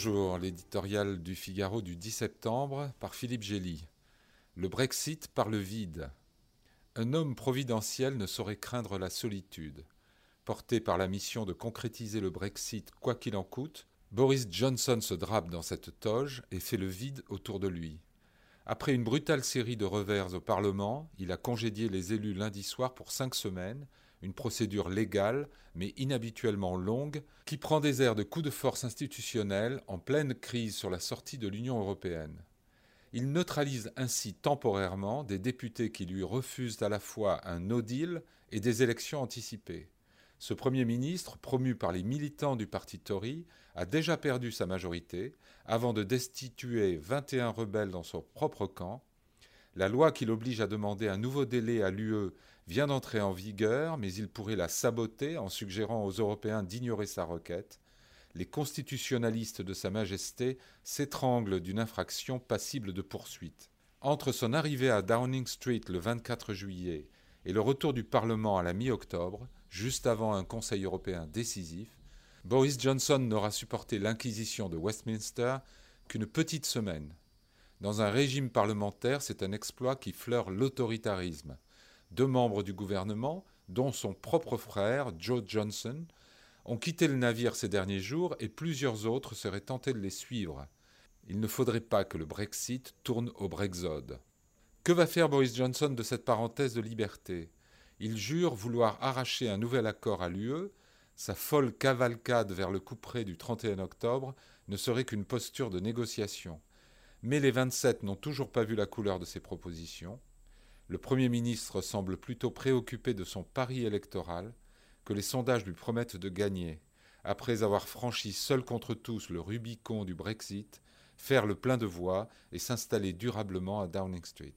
Bonjour, l'éditorial du Figaro du 10 septembre par Philippe Gély. Le Brexit par le vide. Un homme providentiel ne saurait craindre la solitude. Porté par la mission de concrétiser le Brexit quoi qu'il en coûte, Boris Johnson se drape dans cette toge et fait le vide autour de lui. Après une brutale série de revers au Parlement, il a congédié les élus lundi soir pour cinq semaines, une procédure légale mais inhabituellement longue qui prend des airs de coup de force institutionnel en pleine crise sur la sortie de l'Union européenne. Il neutralise ainsi temporairement des députés qui lui refusent à la fois un no deal et des élections anticipées. Ce Premier ministre, promu par les militants du parti Tory, a déjà perdu sa majorité avant de destituer 21 rebelles dans son propre camp. La loi qui l'oblige à demander un nouveau délai à l'UE vient d'entrer en vigueur, mais il pourrait la saboter en suggérant aux Européens d'ignorer sa requête les constitutionnalistes de Sa Majesté s'étranglent d'une infraction passible de poursuite. Entre son arrivée à Downing Street le 24 juillet et le retour du Parlement à la mi-octobre, juste avant un Conseil européen décisif, Boris Johnson n'aura supporté l'inquisition de Westminster qu'une petite semaine. Dans un régime parlementaire, c'est un exploit qui fleure l'autoritarisme. Deux membres du gouvernement, dont son propre frère, Joe Johnson, ont quitté le navire ces derniers jours et plusieurs autres seraient tentés de les suivre. Il ne faudrait pas que le Brexit tourne au Brexode. Que va faire Boris Johnson de cette parenthèse de liberté? Il jure vouloir arracher un nouvel accord à l'UE. Sa folle cavalcade vers le couperet du 31 octobre ne serait qu'une posture de négociation. Mais les 27 n'ont toujours pas vu la couleur de ses propositions. Le Premier ministre semble plutôt préoccupé de son pari électoral que les sondages lui promettent de gagner, après avoir franchi seul contre tous le Rubicon du Brexit, faire le plein de voix et s'installer durablement à Downing Street.